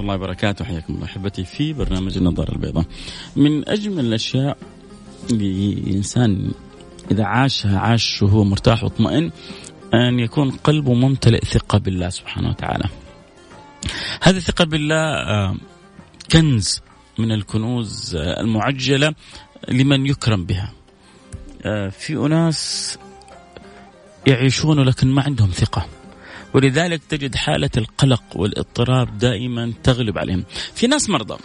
الله وبركاته. حياكم الله أحبتي في برنامج النظارة البيضاء. من أجمل الأشياء لإنسان إذا عاشها عاش وهو مرتاح وطمئن أن يكون قلبه ممتلئ ثقة بالله سبحانه وتعالى. هذه الثقة بالله آه، كنز من الكنوز آه، المعجلة لمن يكرم بها. آه، في أناس يعيشون ولكن ما عندهم ثقة. ولذلك تجد حالة القلق والاضطراب دائما تغلب عليهم. في ناس مرضى.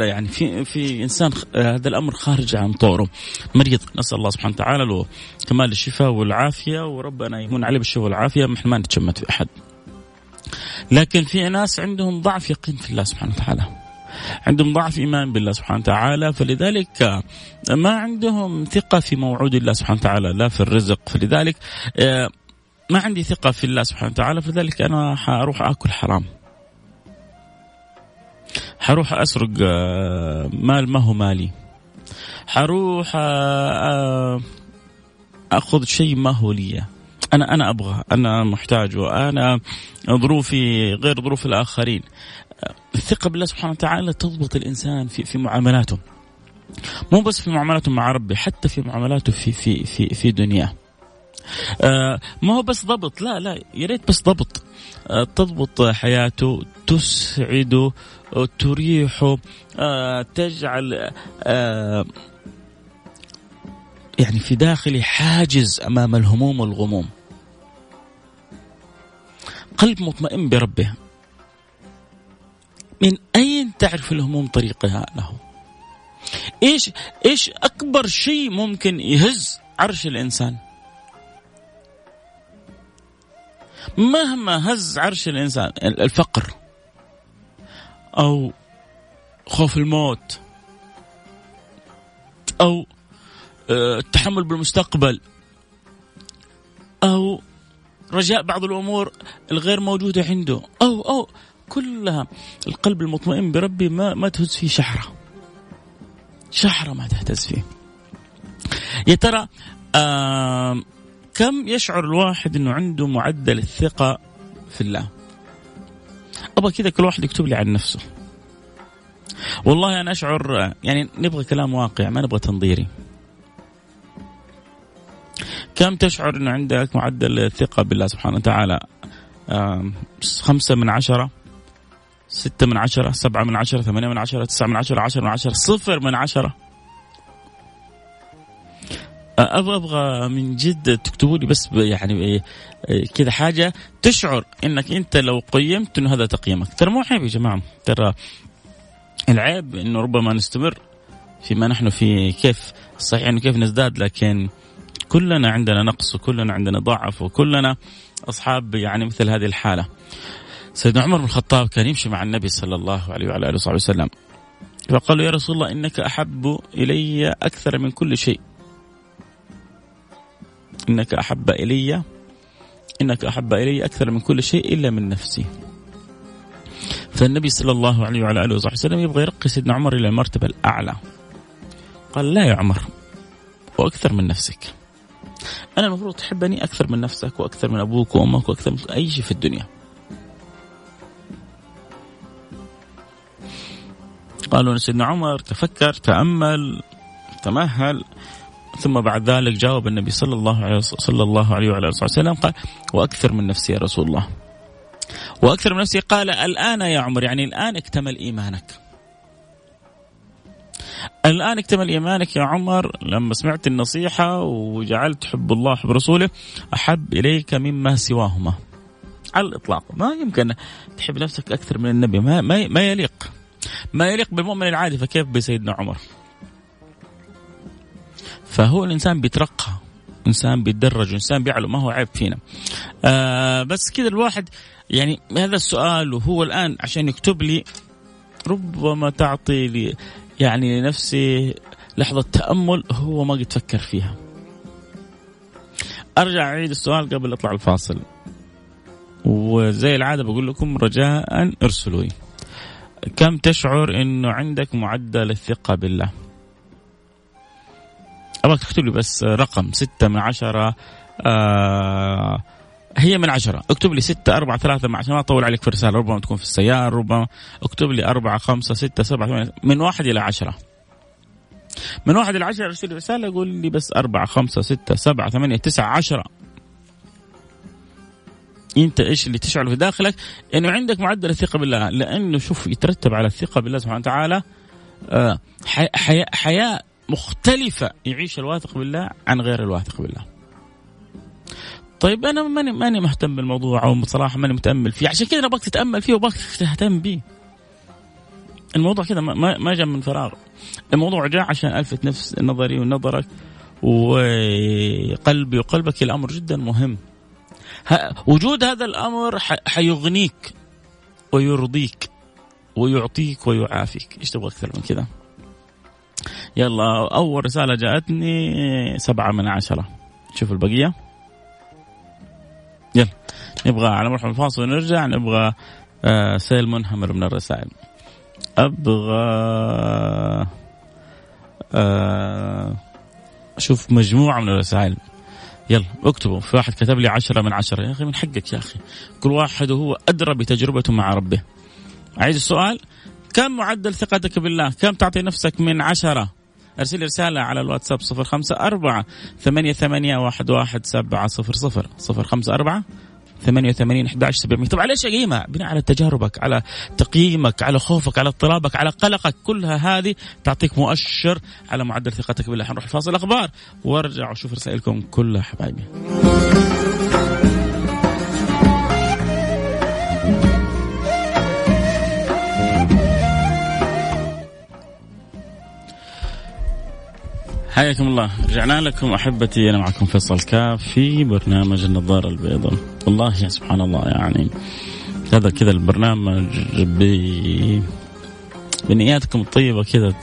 يعني في في إنسان هذا الأمر خارج عن طوره. مريض. نسأل الله سبحانه وتعالى له كمال الشفاء والعافية وربنا يمن عليه بالشفاء والعافية إحنا ما نتشمت في أحد. لكن في ناس عندهم ضعف يقين في الله سبحانه وتعالى. عندهم ضعف إيمان بالله سبحانه وتعالى فلذلك ما عندهم ثقة في موعود الله سبحانه وتعالى لا في الرزق. فلذلك آه، ما عندي ثقة في الله سبحانه وتعالى فلذلك أنا حروح آكل حرام. حروح أسرق آه، مال ما هو مالي. حروح آه، أخذ شيء ما هو لي. أنا أنا أبغى أنا محتاج وأنا ظروفي غير ظروف الآخرين. الثقة بالله سبحانه وتعالى تضبط الإنسان في في معاملاته. مو بس في معاملاته مع ربي حتى في معاملاته في في في في دنياه. آه ما هو بس ضبط. لا لا يا ريت بس ضبط. آه تضبط حياته تسعده تريحه آه تجعل آه يعني في داخلي حاجز أمام الهموم والغموم. قلب مطمئن بربه. من أين تعرف الهموم طريقها له؟ إيش إيش أكبر شيء ممكن يهز عرش الإنسان؟ مهما هز عرش الإنسان الفقر أو خوف الموت أو آه، التحمل بالمستقبل أو رجاء بعض الأمور الغير موجودة عنده أو أو كلها القلب المطمئن بربي ما ما تهز فيه شحرة. شحرة ما تهتز فيه. يا ترى آه كم يشعر الواحد إنه عنده معدل الثقة في الله؟ أبغى كذا كل واحد يكتب لي عن نفسه. والله أنا أشعر يعني نبغى كلام واقع ما نبغى تنظيري. كم تشعر إنه عندك معدل الثقة بالله سبحانه وتعالى؟ خمسة من عشرة ستة من عشرة سبعة من عشرة ثمانية من عشرة تسعة من عشرة عشرة من عشرة صفر من عشرة. أبغى أبغى من جد تكتبوا لي بس يعني إيه، إيه، كذا حاجة تشعر إنك أنت لو قيمت إنه هذا تقييمك. ترى مو عيب يا جماعة. ترى العيب إنه ربما نستمر فيما نحن فيه كيف صحيح إنه كيف نزداد لكن كلنا عندنا نقص وكلنا عندنا ضعف وكلنا أصحاب يعني مثل هذه الحالة. سيدنا عمر بن الخطاب كان يمشي مع النبي صلى الله عليه وعلى آله وصحبه وسلم فقالوا يا رسول الله إنك أحب إلي أكثر من كل شيء. إنك أحب إلي إنك أحب إلي أكثر من كل شيء إلا من نفسي. فالنبي صلى الله عليه وعلى آله وصحبه وسلم يبغى يرقي سيدنا عمر إلى المرتبة الأعلى. قال لا يا عمر وأكثر من نفسك. أنا المفروض تحبني أكثر من نفسك وأكثر من أبوك وأمك وأكثر من أي شيء في الدنيا. قالوا سيدنا عمر تفكر تأمل تمهل ثم بعد ذلك جاوب النبي صلى الله عليه صلى الله عليه وعلى آله وسلم قال وأكثر من نفسي يا رسول الله. وأكثر من نفسي قال الآن يا عمر يعني الآن اكتمل إيمانك. الآن اكتمل إيمانك يا عمر لما سمعت النصيحة وجعلت حب الله وحب رسوله أحب إليك مما سواهما. على الإطلاق ما يمكن تحب نفسك أكثر من النبي ما, ما يليق. ما يليق بالمؤمن العادي فكيف بسيدنا عمر؟ فهو الإنسان بيترقى إنسان بيتدرج إنسان بيعلو ما هو عيب فينا. آه بس كذا الواحد يعني هذا السؤال وهو الآن عشان يكتب لي ربما تعطي لي يعني لنفسي لحظة تأمل هو ما قد فكر فيها. أرجع أعيد السؤال قبل أطلع الفاصل. وزي العادة بقول لكم رجاء ارسلوا لي. كم تشعر إنه عندك معدل الثقة بالله؟ أبغاك تكتب لي بس رقم ستة من عشرة آه هي من عشرة. اكتب لي ستة أربعة ثلاثة مع عشان ما أطول عليك في الرسالة. ربما تكون في السيارة ربما اكتب لي أربعة خمسة ستة سبعة ثمانية. من واحد إلى عشرة. من واحد إلى عشرة ارسل رسالة قول لي بس أربعة خمسة ستة سبعة ثمانية تسعة عشرة. أنت إيش اللي تشعر في داخلك؟ إنه عندك معدل الثقة بالله. لأنه شوف يترتب على الثقة بالله سبحانه وتعالى آه، حياة مختلفة يعيش الواثق بالله عن غير الواثق بالله. طيب أنا ماني ماني مهتم بالموضوع أو بصراحة ماني متأمل فيه عشان كذا ابغاك تتأمل فيه وابغاك تهتم به. الموضوع كذا ما ما جاء من فراغ. الموضوع جاء عشان ألفت نفس نظري ونظرك وقلبي وقلبك الأمر جدا مهم. وجود هذا الأمر حيغنيك ويرضيك ويعطيك ويعافيك إيش تبغى أكثر من كذا يلا أول رسالة جاءتني سبعة من عشرة. شوف البقية. يلا نبغى على مرحبا الفاصل ونرجع نبغى آه سيل منهمر من الرسائل. أبغى آه أشوف مجموعة من الرسائل. يلا اكتبوا. في واحد كتب لي عشرة من عشرة. يا أخي من حقك يا أخي. كل واحد وهو أدرى بتجربته مع ربه. عايز السؤال؟ كم معدل ثقتك بالله؟ كم تعطي نفسك من عشرة؟ أرسل رسالة على الواتساب صفر خمسة أربعة ثمانية ثمانية واحد واحد سبعة صفر صفر. صفر خمسة أربعة 88 11 700 طبعا ليش قيمة بناء على تجاربك على تقييمك على خوفك على اضطرابك على قلقك. كلها هذه تعطيك مؤشر على معدل ثقتك بالله. حنروح الفاصل أخبار وارجع واشوف رسائلكم كلها حبايبي. حياكم الله رجعنا لكم أحبتي أنا معكم فيصل كاف في برنامج النظارة البيضاء والله سبحان الله يعني هذا كذا البرنامج بنياتكم الطيبة كذا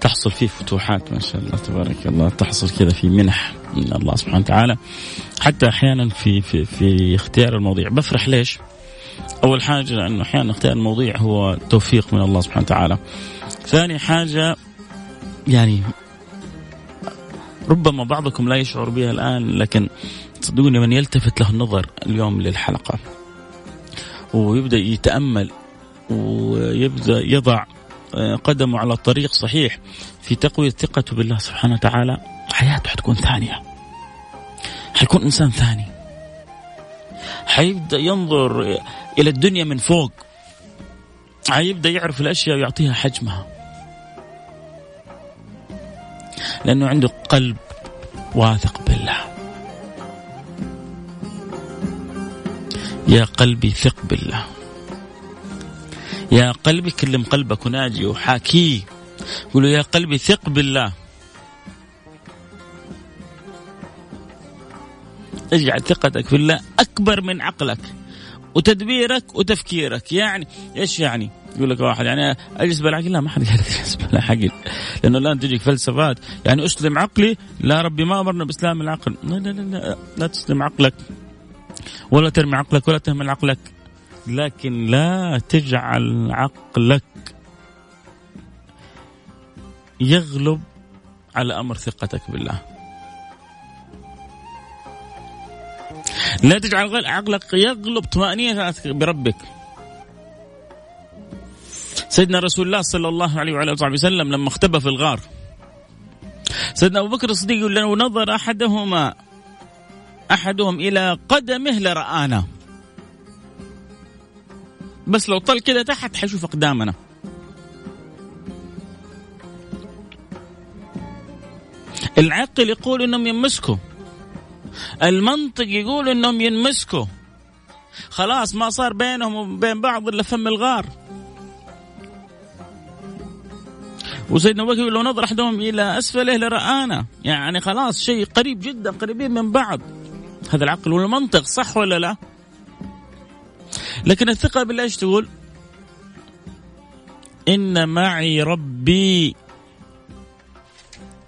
تحصل فيه فتوحات ما شاء الله تبارك الله تحصل كذا في منح من الله سبحانه وتعالى حتى أحيانا في في في اختيار المواضيع بفرح ليش؟ أول حاجة لأنه أحيانا اختيار المواضيع هو توفيق من الله سبحانه وتعالى. ثاني حاجة يعني ربما بعضكم لا يشعر بها الآن لكن صدقوني من يلتفت له النظر اليوم للحلقة. ويبدأ يتأمل ويبدأ يضع آه، قدمه على طريق صحيح في تقوية ثقته بالله سبحانه وتعالى. حياته حتكون ثانية. حيكون إنسان ثاني. حيبدأ ينظر إلى الدنيا من فوق. حيبدأ يعرف الأشياء ويعطيها حجمها. لأنه عنده قلب واثق بالله. يا قلبي ثق بالله. يا قلبي كلم قلبك وناجي وحاكيه قولوا يا قلبي ثق بالله. اجعل ثقتك في الله أكبر من عقلك وتدبيرك وتفكيرك. يعني إيش يعني؟ يقول لك واحد يعني أجلس بالعقل؟ لا ما حد اجلس بالعقل. لأنه الان تجيك فلسفات. يعني أسلم عقلي لا ربي ما أمرنا بإسلام العقل. لا لا لا لا, لا تسلم عقلك. ولا ترمي عقلك ولا تهمل عقلك. لكن لا تجعل عقلك يغلب على أمر ثقتك بالله. لا تجعل عقلك يغلب طمأنينتك بربك. سيدنا رسول الله صلى الله عليه وعلى آله وسلم لما اختبى في الغار. سيدنا أبو بكر الصديق يقول لو نظر احدهما أحدهم إلى قدمه لرآنا. بس لو طل كده تحت حيشوف أقدامنا. العقل يقول إنهم ينمسكوا المنطق يقول إنهم ينمسكوا. خلاص ما صار بينهم وبين بعض إلا فم الغار. وسيدنا أبو بكر لو نظر أحدهم إلى اسفله لرآنا يعني خلاص شيء قريب جدا قريبين من بعض هذا العقل والمنطق صح ولا لا؟ لكن الثقة بالله إيش تقول؟ إن معي ربي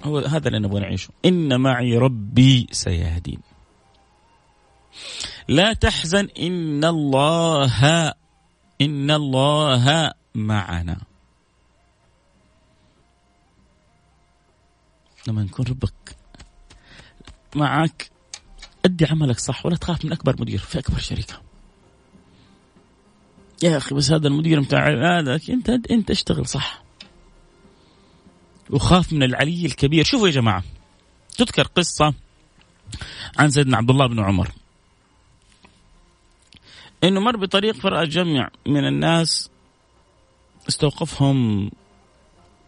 هو هذا اللي نبغى نعيشه إن معي ربي سيهدين لا تحزن إن الله إن الله معنا لما يكون ربك. معك أدي عملك صح ولا تخاف من أكبر مدير في أكبر شركة. يا أخي بس هذا المدير بتاع هذا أنت أنت اشتغل صح. وخاف من العلي الكبير. شوفوا يا جماعة تذكر قصة عن سيدنا عبد الله بن عمر. إنه مر بطريق فرأى جمع من الناس استوقفهم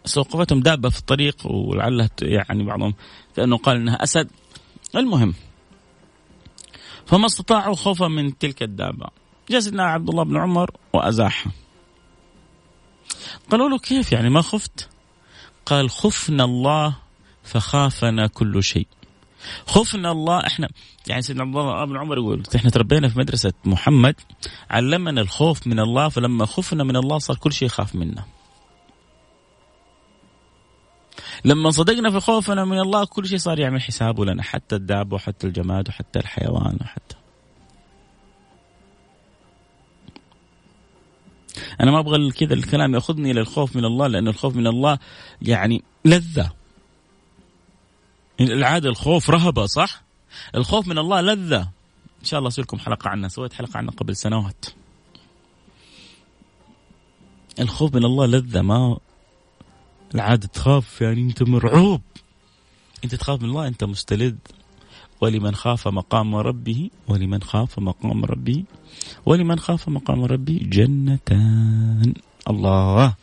استوقفتهم دابة في الطريق ولعلها يعني بعضهم كأنه قال إنها أسد. المهم فما استطاعوا خوفا من تلك الدابة. سيدنا عبد الله بن عمر وأزاحها قالوا له كيف يعني ما خفت؟ قال خفنا الله فخافنا كل شيء. خفنا الله إحنا يعني سيدنا عبد الله بن عمر يقول إحنا تربينا في مدرسة محمد علمنا الخوف من الله فلما خفنا من الله صار كل شيء يخاف منا. لما صدقنا في خوفنا من الله كل شيء صار يعمل حسابه لنا حتى الدابه وحتى الجماد وحتى الحيوان وحتى. أنا ما أبغى كذا الكلام يأخذني إلى الخوف من الله لأن الخوف من الله يعني لذة. العادة الخوف رهبة صح؟ الخوف من الله لذة. إن شاء الله أسوي لكم حلقة عنها سويت حلقة عنها قبل سنوات. الخوف من الله لذة ما العادة تخاف يعني أنت مرعوب. أنت تخاف من الله أنت مستلذ. ولمن خاف مقام ربه ولمن خاف مقام ربه ولمن خاف مقام ربه جنتان. الله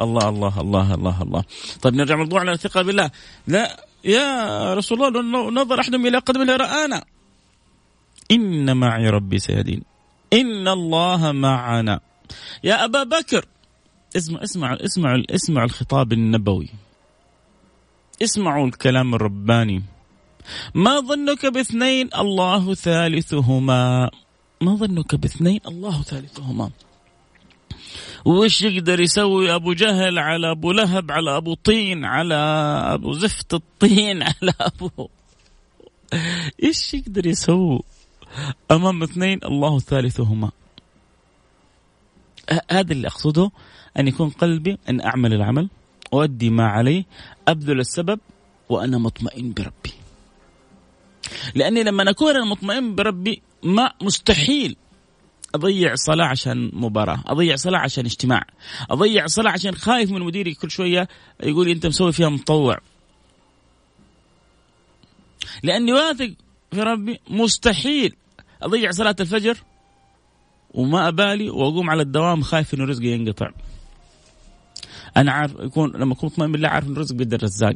الله الله الله الله الله. طيب نرجع موضوعنا الثقة بالله. لا يا رسول الله لو نظر أحدهم إلى قدم لرآنا إن معي ربي سيهدين. إن الله معنا. يا أبا بكر اسمع اسمع اسمع اسمع الخطاب النبوي. اسمعوا الكلام الرباني. ما ظنك باثنين الله ثالثهما؟ ما ظنك باثنين الله ثالثهما. وش يقدر يسوي أبو جهل على أبو لهب على أبو طين على أبو زفت الطين على أبو إيش يقدر يسوي أمام اثنين الله ثالثهما؟ هذا اللي أقصده أن يكون قلبي أن أعمل العمل اؤدي ما عليه أبذل السبب وأنا مطمئن بربي لأني لما اكون أنا مطمئن بربي ما مستحيل أضيع صلاة عشان مباراة، أضيع صلاة عشان اجتماع، أضيع صلاة عشان خايف من مديري كل شوية يقول أنت مسوي فيها مطوع. لأني واثق في ربي مستحيل أضيع صلاة الفجر وما أبالي وأقوم على الدوام خايف إنه رزقي ينقطع. أنا عارف يكون لما أكون مطمئن بالله عارف إن الرزق بيد الرزاق.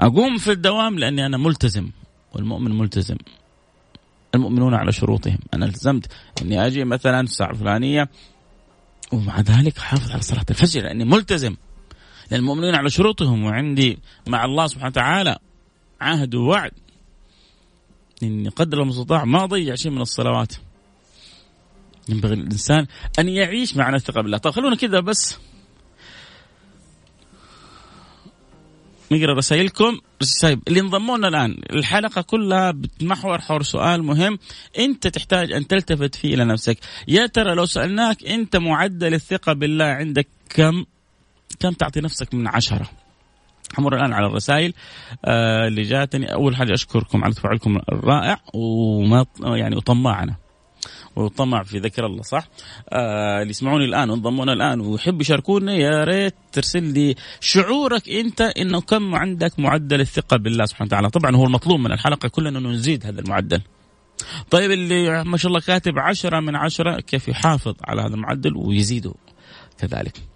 أقوم في الدوام لأني أنا ملتزم والمؤمن ملتزم. المؤمنون على شروطهم. أنا التزمت أني أجي مثلا الساعة الفلانية ومع ذلك أحافظ على صلاة الفجر لأني ملتزم. لأن المؤمنون على شروطهم وعندي مع الله سبحانه وتعالى عهد ووعد. إني قدر المستطاع ما أضيع شيء من الصلوات. ينبغي الإنسان أن يعيش معنى الثقة بالله. طيب خلونا كذا بس. نقرأ رسائلكم. طيب اللي انضموا لنا الآن. الحلقة كلها بتمحور حول سؤال مهم. أنت تحتاج أن تلتفت فيه إلى نفسك. يا ترى لو سألناك أنت معدل الثقة بالله عندك كم؟ كم تعطي نفسك من عشرة؟ حمر الآن على الرسائل آه اللي جاتني. أول حاجة أشكركم على تفاعلكم الرائع وما يعني وطماعنا. وطمع في ذكر الله صح؟ آه اللي يسمعوني الآن وانضمونا الآن ويحب يشاركونا يا ريت ترسل لي شعورك أنت إنه كم عندك معدل الثقة بالله سبحانه وتعالى، طبعا هو المطلوب من الحلقة كلنا إنه نزيد هذا المعدل. طيب اللي ما شاء الله كاتب عشرة من عشرة كيف يحافظ على هذا المعدل ويزيده كذلك.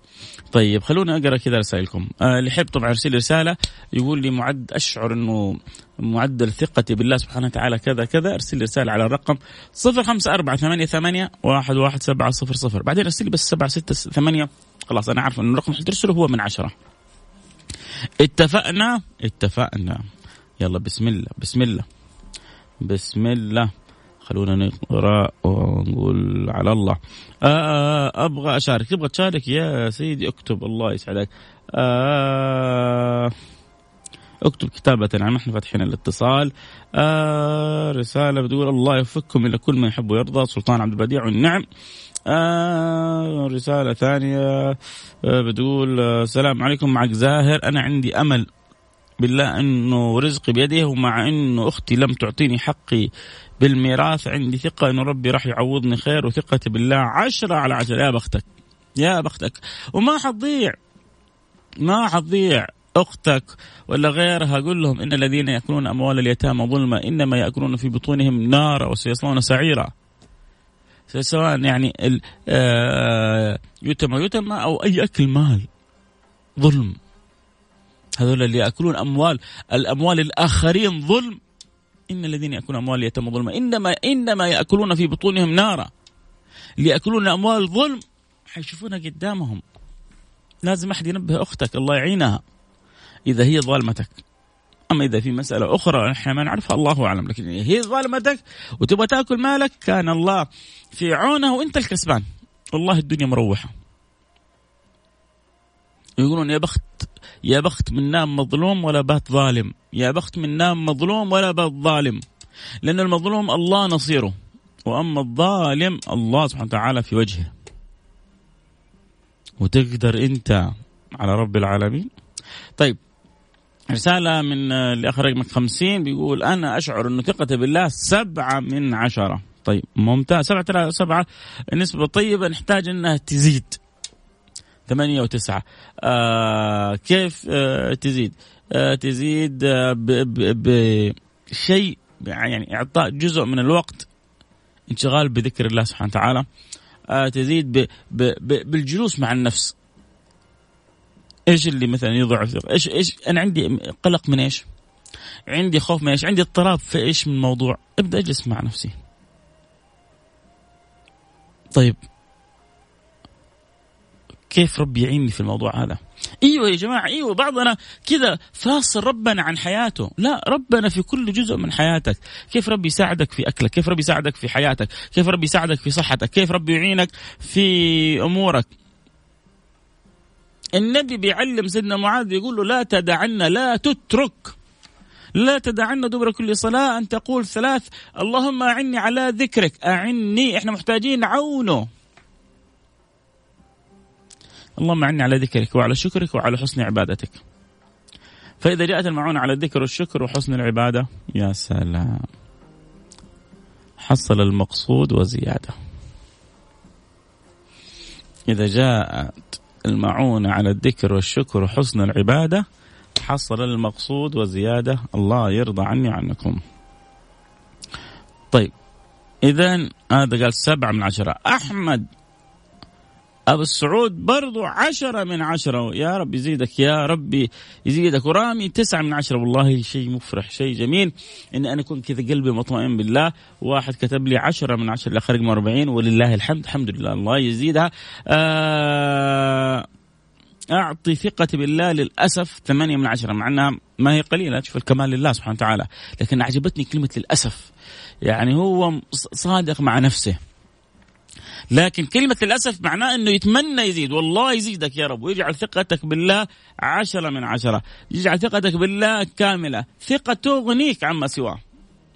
طيب خلونا أقرأ كذا رسائلكم. آه اللي يحب طبعا يرسل رسالة يقول لي معد أشعر إنه معدل ثقتي بالله سبحانه وتعالى كذا كذا أرسل رسالة على الرقم 05488 11700 بعدين أرسل لي بس 768 خلاص أنا عارف إنه الرقم اللي ترسله هو من عشرة. اتفقنا؟ اتفقنا. يلا بسم الله بسم الله بسم الله. خلونا نقرأ ونقول على الله. آه, آه، أبغى أشارك. تبغى تشارك يا سيدي؟ اكتب الله يسعدك. آه اكتب كتابة عن نحن فاتحين الاتصال. آه رسالة بتقول الله يوفقكم إلى كل ما يحب ويرضى. سلطان عبد البديع والنعم آه رسالة ثانية آه بتقول آه السلام عليكم. معك زاهر أنا عندي أمل بالله أنه رزقي بيده ومع أنه أختي لم تعطيني حقي بالميراث عندي ثقة أنه ربي راح يعوضني خير وثقتي بالله. عشرة على عشرة. يا بختك يا بختك. وما حتضيع ما حتضيع أختك ولا غيرها. قل لهم إن الذين يأكلون أموال اليتامى ظلما إنما يأكلون في بطونهم نارا وسيصلون سعيرا. سواء يعني آه، يتم يتم أو أي أكل مال ظلم. هذول اللي يأكلون أموال الأموال الآخرين ظلم. إن الذين يأكلون أموال اليتامى ظلما انما إنما يأكلون في بطونهم نارا. ياكلون أموال ظلم. حيشوفونها قدامهم. لازم أحد ينبه أختك الله يعينها إذا هي ظالمتك. أما إذا في مسألة أخرى إحنا ما نعرفها الله أعلم. لكن هي ظالمتك وتبغى تأكل مالك كان الله في عونه وأنت الكسبان. والله الدنيا مروحة. يقولون يا بخت يا بخت من نام مظلوم ولا بات ظالم. يا بخت من نام مظلوم ولا بات ظالم. لأن المظلوم الله نصيره. وأما الظالم الله سبحانه وتعالى في وجهه. وتقدر أنت على رب العالمين. طيب رسالة من الأخ رقمك خمسين بيقول أنا أشعر أنه ثقتي بالله سبعة من عشرة. طيب ممتاز. سبعة سبعة النسبة طيبة نحتاج أنها تزيد. ثمانية وتسعة آه كيف آه تزيد آه تزيد آه بشيء يعني إعطاء جزء من الوقت انشغال بذكر الله سبحانه وتعالى آه تزيد ب ب ب بالجلوس مع النفس إيش اللي مثلا يضعف إيش إيش أنا عندي قلق من إيش؟ عندي خوف من إيش؟ عندي اضطراب في إيش من الموضوع؟ أبدأ أجلس مع نفسي. طيب كيف ربي يعيني في الموضوع هذا؟ إيوه يا جماعة إيوه بعضنا كذا فاصل ربنا عن حياته. لا ربنا في كل جزء من حياتك. كيف ربي يساعدك في أكلك؟ كيف ربي يساعدك في حياتك؟ كيف ربي يساعدك في صحتك؟ كيف ربي يعينك في أمورك؟ النبي بيعلم سيدنا معاذ يقول له لا تدعن لا تترك. لا تدعن دبر كل صلاة. أن تقول ثلاث اللهم أعني على ذكرك. أعني إحنا محتاجين عونه. اللهم أعني على ذكرك وعلى شكرك وعلى حسن عبادتك. فإذا جاءت المعونة على الذكر والشكر وحسن العبادة يا سلام. حصل المقصود وزيادة. إذا جاءت المعونة على الذكر والشكر وحسن العبادة حصل المقصود وزيادة. الله يرضى عني عنكم طيب إذا هذا قال سبعة من عشرة. أحمد أبو السعود برضو عشرة من عشرة. يا رب يزيدك يا ربي يزيدك. ورامي تسعة من عشرة. والله شيء مفرح شيء جميل. إن أنا أكون كذا قلبي مطمئن بالله. واحد كتب لي عشرة من عشرة الأخ رقم 40 ولله الحمد. الحمد لله. الله يزيدها. آه أعطي ثقتي بالله للأسف ثمانية من عشرة. مع أنها ما هي قليلة. شوف الكمال لله سبحانه وتعالى. لكن أعجبتني كلمة للأسف. يعني هو صادق مع نفسه. لكن كلمة للأسف معناه أنه يتمنى يزيد. والله يزيدك يا رب. ويجعل ثقتك بالله عشرة من عشرة. يجعل ثقتك بالله كاملة. ثقة تغنيك عما سواه.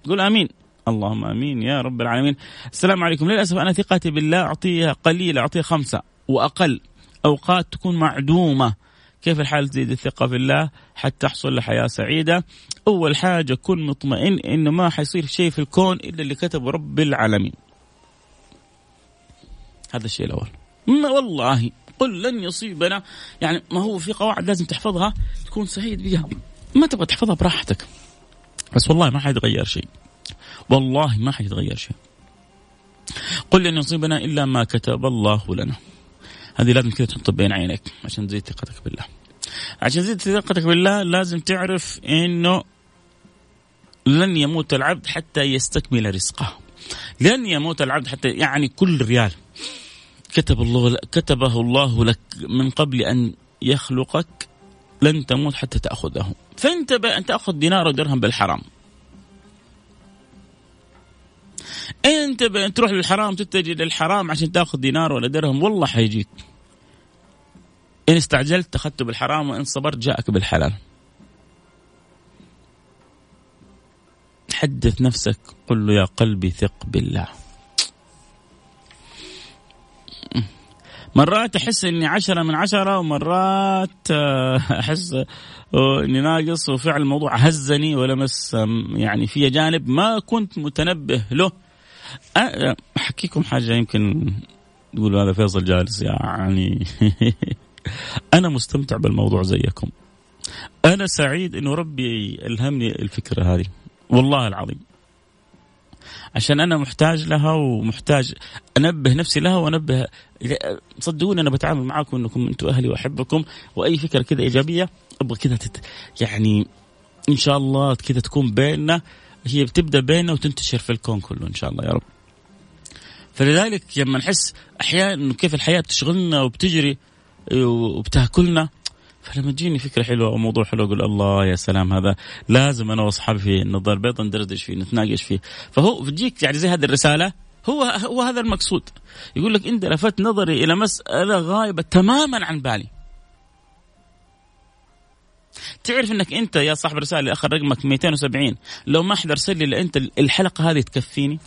قول آمين. اللهم آمين يا رب العالمين. السلام عليكم. للأسف أنا ثقتي بالله أعطيها قليلة أعطيها خمسة وأقل. أوقات تكون معدومة. كيف الحال تزيد الثقة في الله؟ حتى تحصل لحياة سعيدة. أول حاجة كن مطمئن إنه ما حيصير شيء في الكون إلا اللي كتبه رب العالمين. هذا الشيء الأول. ما والله قل لن يصيبنا. يعني ما هو في قواعد لازم تحفظها تكون سعيد بها. ما تبغى تحفظها براحتك. بس والله ما حيتغير شيء. والله ما حيتغير شيء. قل لن يصيبنا إلا ما كتب الله لنا. هذه لازم كذا تحط بين عينيك عشان تزيد ثقتك بالله. عشان تزيد ثقتك بالله لازم تعرف إنه لن يموت العبد حتى يستكمل رزقه. لن يموت العبد حتى يعني كل ريال. كتب الله كتبه الله لك من قبل أن يخلقك لن تموت حتى تأخذه. فانتبه أن تأخذ دينار ودرهم بالحرام. انتبه أن تروح للحرام تتجه للحرام عشان تأخذ دينار ولا درهم والله حيجيك. إن استعجلت اخذته بالحرام وإن صبرت جاءك بالحلال. حدث نفسك قل له يا قلبي ثق بالله. مرات أحس إني عشرة من عشرة ومرات آه، أحس إني ناقص وفعل الموضوع هزني ولمس يعني في جانب ما كنت متنبه له. أحكيكم حاجة يمكن تقولوا هذا فيصل جالس يعني أنا مستمتع بالموضوع زيكم. أنا سعيد إنه ربي الهمني الفكرة هذه والله العظيم. عشان أنا محتاج لها ومحتاج أنبه نفسي لها وأنبه صدقوني أنا بتعامل معاكم إنكم أنتم أهلي وأحبكم وأي فكرة كذا إيجابية أبغى كذا تت... يعني إن شاء الله كذا تكون بيننا هي بتبدأ بيننا وتنتشر في الكون كله إن شاء الله يا رب. فلذلك لما نحس أحيانا إنه كيف الحياة بتشغلنا وبتجري وبتأكلنا فلما تجيني فكرة حلوة أو موضوع حلو أقول الله يا سلام هذا لازم أنا وأصحابي في النظاره البيضاء ندردش فيه نتناقش فيه. فهو بتجيك يعني زي هذه الرسالة هو هو هذا المقصود. يقول لك إنت لفت نظري إلى مسألة غايبة تماما عن بالي. تعرف إنك إنت يا صاحب الرساله أخر رقمك 270 لو ما حد ارسل لي الا انت الحلقة هذه تكفيني؟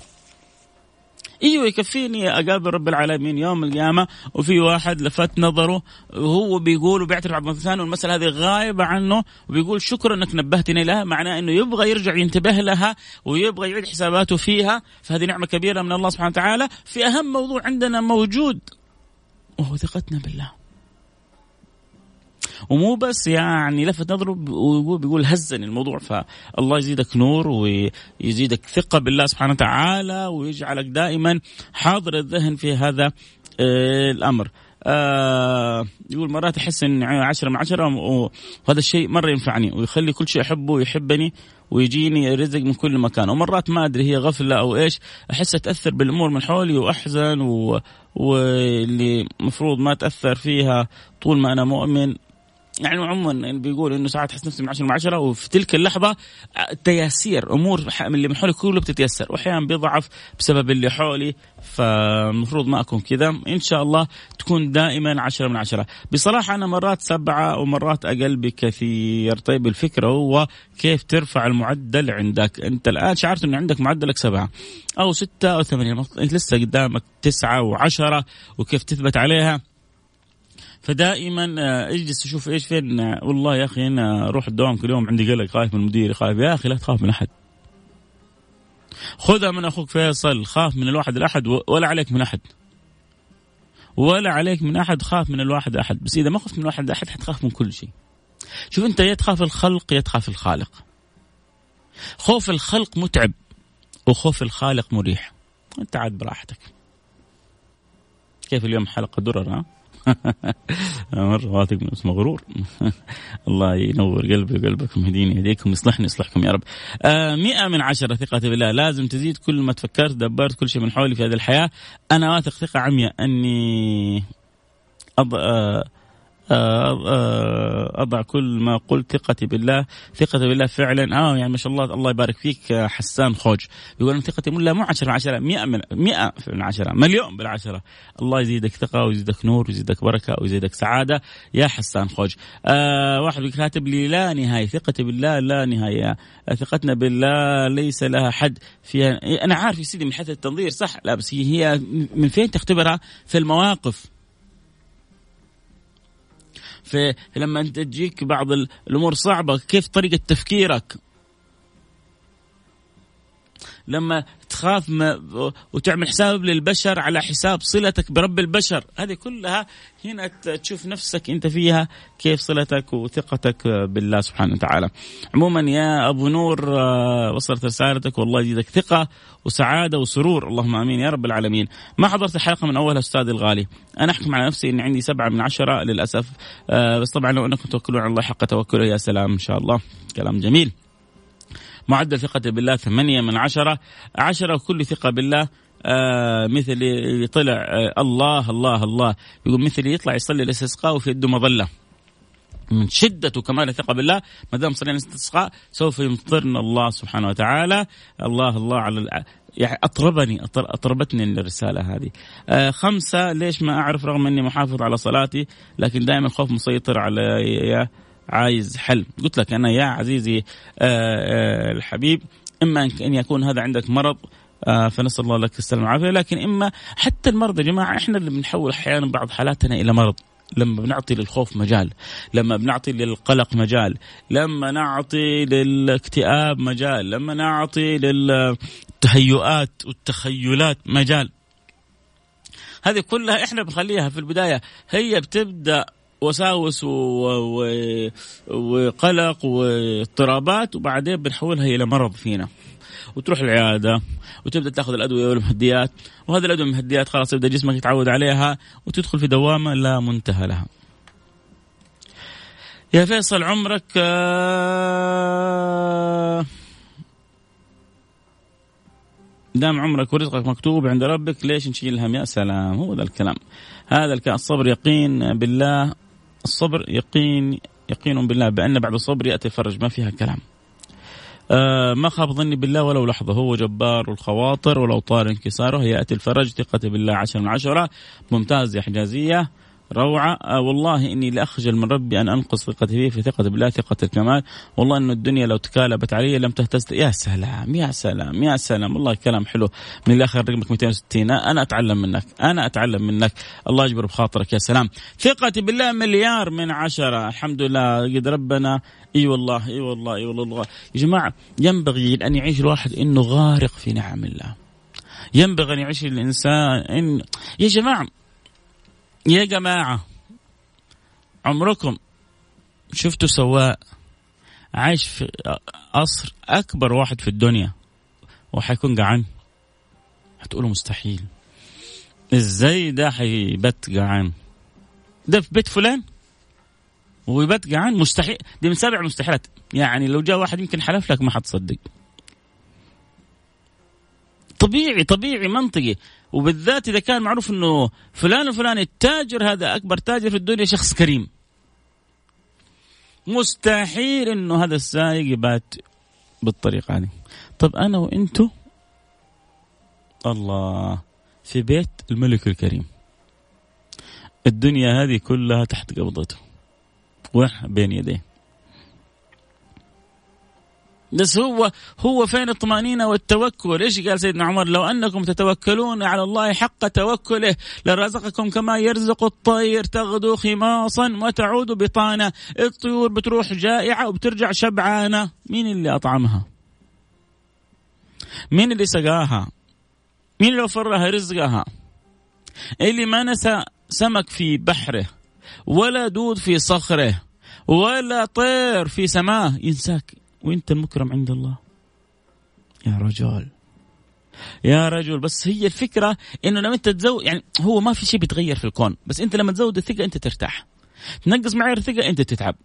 إيوه يكفيني أقابل رب العالمين يوم القيامة. وفي واحد لفت نظره وهو بيقول وبيعترف عبد الثاني والمسألة هذه غايبة عنه وبيقول شكرا إنك نبهتني لها معناه إنه يبغى يرجع ينتبه لها ويبغى يعيد حساباته فيها. فهذه نعمة كبيرة من الله سبحانه وتعالى. في أهم موضوع عندنا موجود وهو ثقتنا بالله. ومو بس يعني لفت نظره بيقول هزني الموضوع. فالله يزيدك نور ويزيدك ثقة بالله سبحانه وتعالى ويجعلك دائما حاضر الذهن في هذا آه، الأمر. آه يقول مرات أحس إني عشرة من عشرة وهذا الشيء مرة ينفعني ويخلي كل شيء أحبه ويحبني ويجيني رزق من كل مكان. ومرات ما أدري هي غفلة أو إيش أحس أتأثر بالأمور من حولي وأحزن و... واللي المفروض ما اتاثر فيها طول ما أنا مؤمن. يعني عموما بيقول إنه ساعات أحس نفسي من 10 من 10 وفي تلك اللحظة تياسير أمور اللي من حولي كله بتتيسر واحيانا بيضعف بسبب اللي حولي فالمفروض ما أكون كذا. إن شاء الله تكون دائما 10 من 10 بصراحة أنا مرات سبعة ومرات أقل بكثير. طيب الفكرة هو كيف ترفع المعدل عندك؟ أنت الآن شعرت إنه عندك معدلك سبعة أو ستة أو ثمانية لسه قدامك تسعة وعشرة وكيف تثبت عليها؟ فدائما آه، اجلس شوف إيش فين آه، والله يا أخي أنا أروح الدوام كل يوم عندي قلق خايف من المدير خايف يا أخي لا تخاف من أحد. خذها من أخوك فيصل خاف من الواحد الأحد ولا عليك من أحد. ولا عليك من أحد خاف من الواحد احد بس إذا ما خفت من الواحد احد حتخاف من كل شيء. شوف أنت يا تخاف الخلق يا تخاف الخالق. خوف الخلق متعب وخوف الخالق مريح. أنت عاد براحتك. كيف اليوم حلقة درر ها؟ مرة واثق من اسمه غرور. الله ينور قلبي وقلبكم يهديني يهديكم يصلحني يصلحكم يا رب. آه مئة من عشرة ثقتي بالله لازم تزيد كل ما تفكرت دبرت كل شيء من حولي في هذه الحياة. أنا واثق ثقة عمياء أني أض... آه أضع كل ما قلت ثقتي بالله. ثقتي بالله فعلا. آه يعني ما شاء الله الله يبارك فيك حسان خوج. يقول ثقتي بالله مو 10 من 10 100 من 100 من 10 مليون بالعشرة. الله يزيدك ثقة ويزيدك نور ويزيدك بركة ويزيدك سعادة. يا حسان خوج. آه واحد كاتب لي لا نهاية. ثقتي بالله لا نهاية. ثقتنا بالله ليس لها حد فيها. أنا عارف يا سيدي من حيث التنظير صح. لا بس هي من فين تختبرها؟ في المواقف. فلما انت تجيك بعض الأمور صعبة كيف طريقة تفكيرك؟ لما تخاف ما وتعمل حساب للبشر على حساب صلتك برب البشر. هذه كلها هنا تشوف نفسك أنت فيها كيف صلتك وثقتك بالله سبحانه وتعالى. عموما يا أبو نور آه، وصلت رسالتك والله يزيدك ثقة وسعادة وسرور. اللهم آمين يا رب العالمين. ما حضرت الحلقة من أولها أستاذي الغالي؟ أنا أحكم على نفسي إني عندي سبعة من عشرة للأسف آه، بس طبعا لو أنكم توكلون على الله حق توكله يا سلام إن شاء الله. كلام جميل. معدل ثقة بالله ثمانية من عشرة. عشرة كل ثقة بالله. آه مثل اللي طلع آه الله الله الله. يقول مثل يطلع يصلي الاستسقاء وفي يده مظلة. من شدة وكمال الثقة بالله ما دام صلينا الاستسقاء سوف يمطرنا الله سبحانه وتعالى. الله الله على يعني أطربني أطربتني الرسالة هذه. آه خمسة ليش ما أعرف رغم أني محافظ على صلاتي لكن دائما الخوف مسيطر علي. عايز حل قلت لك أنا يا عزيزي آه، آه، الحبيب إما إن يكون هذا عندك مرض آه فنسأل الله لك السلامة والعافية لكن إما حتى المرضى يا جماعة إحنا اللي بنحول أحيانا بعض حالاتنا إلى مرض. لما بنعطي للخوف مجال لما بنعطي للقلق مجال لما نعطي للاكتئاب مجال لما نعطي للتهيؤات والتخيلات مجال. هذه كلها إحنا بنخليها في البداية. هي بتبدأ وساوس وقلق واضطرابات وبعدين بنحولها إلى مرض فينا. وتروح العيادة وتبدأ تأخذ الأدوية والمهديات وهذه الأدوية والمهديات خلاص يبدا جسمك يتعود عليها وتدخل في دوامة لا منتهى لها. يا فيصل عمرك آه، دام عمرك ورزقك مكتوب عند ربك ليش نشيل الهم يا سلام هو ذا الكلام. هذا الكلام. الصبر يقين بالله الصبر يقين يقين بالله بأن بعد الصبر يأتي الفرج ما فيها كلام. آه ما خاب ظني بالله ولو لحظة. هو جبار الخواطر ولو طال انكساره. يأتي الفرج ثقتي بالله عشر من عشرة. ممتاز يا حجازية. روعة. آه والله إني لأخجل من ربي أن أنقص ثقتي فيه في ثقة بالله ثقة الكمال. والله إنه الدنيا لو تكالبت علي لم تهتز. يا سلام يا سلام يا سلام. والله كلام حلو. من الآخر رقمك 260 أنا أتعلم منك أنا أتعلم منك. الله يجبر بخاطرك يا سلام. ثقتي بالله مليار من عشرة. الحمد لله. قد ربنا إي والله إي والله إي والله. يا جماعة ينبغي أن يعيش الواحد إنه غارق في نعم الله. ينبغي أن يعيش الإنسان ان يا جماعة يا جماعة عمركم شفتوا سواق عايش في قصر أكبر واحد في الدنيا وحيكون جعان؟ هتقولوا مستحيل. إزاي ده هيبات جعان؟ ده في بيت فلان؟ ويبات جعان؟ مستحيل. دي من سبع مستحيلات. يعني لو جاء واحد يمكن حلف لك ما حتصدق. طبيعي طبيعي منطقي. وبالذات إذا كان معروف إنه فلان وفلان التاجر هذا أكبر تاجر في الدنيا شخص كريم. مستحيل إنه هذا السائق يبات بالطريقة هذه طب أنا وأنتو؟ الله في بيت الملك الكريم. الدنيا هذه كلها تحت قبضته. بين يديه. بس هو هو فين الطمأنينة والتوكل؟ إيش قال سيدنا عمر؟ لو أنكم تتوكلون على الله حق توكله لرزقكم كما يرزق الطير تغدو خماصا وتعود بطانة. الطيور بتروح جائعة وبترجع شبعانة. مين اللي أطعمها؟ مين اللي سقاها؟ مين اللي وفرها رزقها؟ اللي ما نسى سمك في بحره ولا دود في صخره ولا طير في سماه. ينساك. وانت المكرم عند الله. يا رجل يا رجل بس هي الفكرة إنه لما أنت تزود يعني هو ما في شيء بيتغير في الكون بس أنت لما تزود الثقة أنت ترتاح. تنقص معايير الثقة أنت تتعب.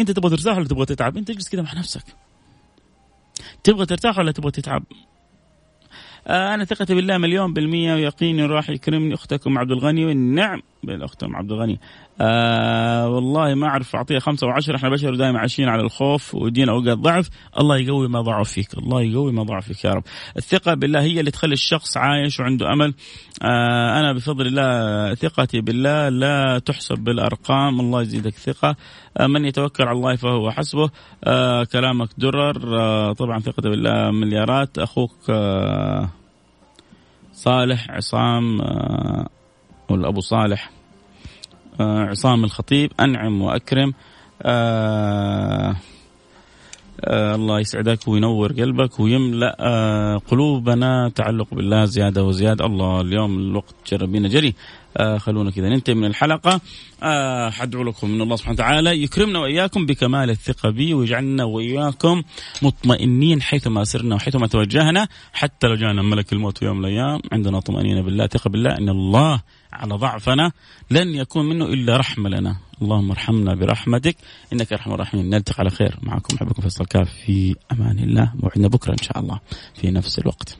أنت تبغى ترتاح ولا تبغى تتعب؟ أنت اجلس كذا مع نفسك. تبغى ترتاح ولا تبغى تتعب؟ آه أنا ثقتي بالله مليون بالمية ويقيني راح يكرمني أختكم عبد الغني نعم بالأخت ام عبد الغني. آه والله ما أعرف أعطيها خمسة وعشرة. إحنا بشر دائما عايشين على الخوف ويدينا أوقات ضعف. الله يقوي ما ضعف فيك الله يقوي ما ضعف فيك يا رب. الثقة بالله هي اللي تخلي الشخص عايش وعنده أمل. آه أنا بفضل الله ثقتي بالله لا تحسب بالأرقام. الله يزيدك ثقة. آه من يتوكل على الله فهو حسبه. آه كلامك درر. آه طبعا ثقتي بالله مليارات. أخوك آه صالح عصام آه ولا ابو صالح. عصام الخطيب أنعم وأكرم. آه آه الله يسعدك وينور قلبك ويملأ آه قلوبنا. تعلق بالله زيادة وزيادة. الله اليوم الوقت جربينا جري. آه خلونا كذا ننتهي من الحلقة. آه حدعو لكم من الله سبحانه وتعالى يكرمنا وإياكم بكمال الثقة بي ويجعلنا وإياكم مطمئنين حيثما سرنا وحيثما توجهنا. حتى لو جاءنا ملك الموت في يوم من الأيام عندنا طمأنينة بالله ثقة بالله أن الله على ضعفنا لن يكون منه إلا رحمة لنا. اللهم ارحمنا برحمتك. إنك أرحم الراحمين. نلتقي على خير. معكم أحبكم فيصل كاف في أمان الله. موعدنا بكرة إن شاء الله. في نفس الوقت.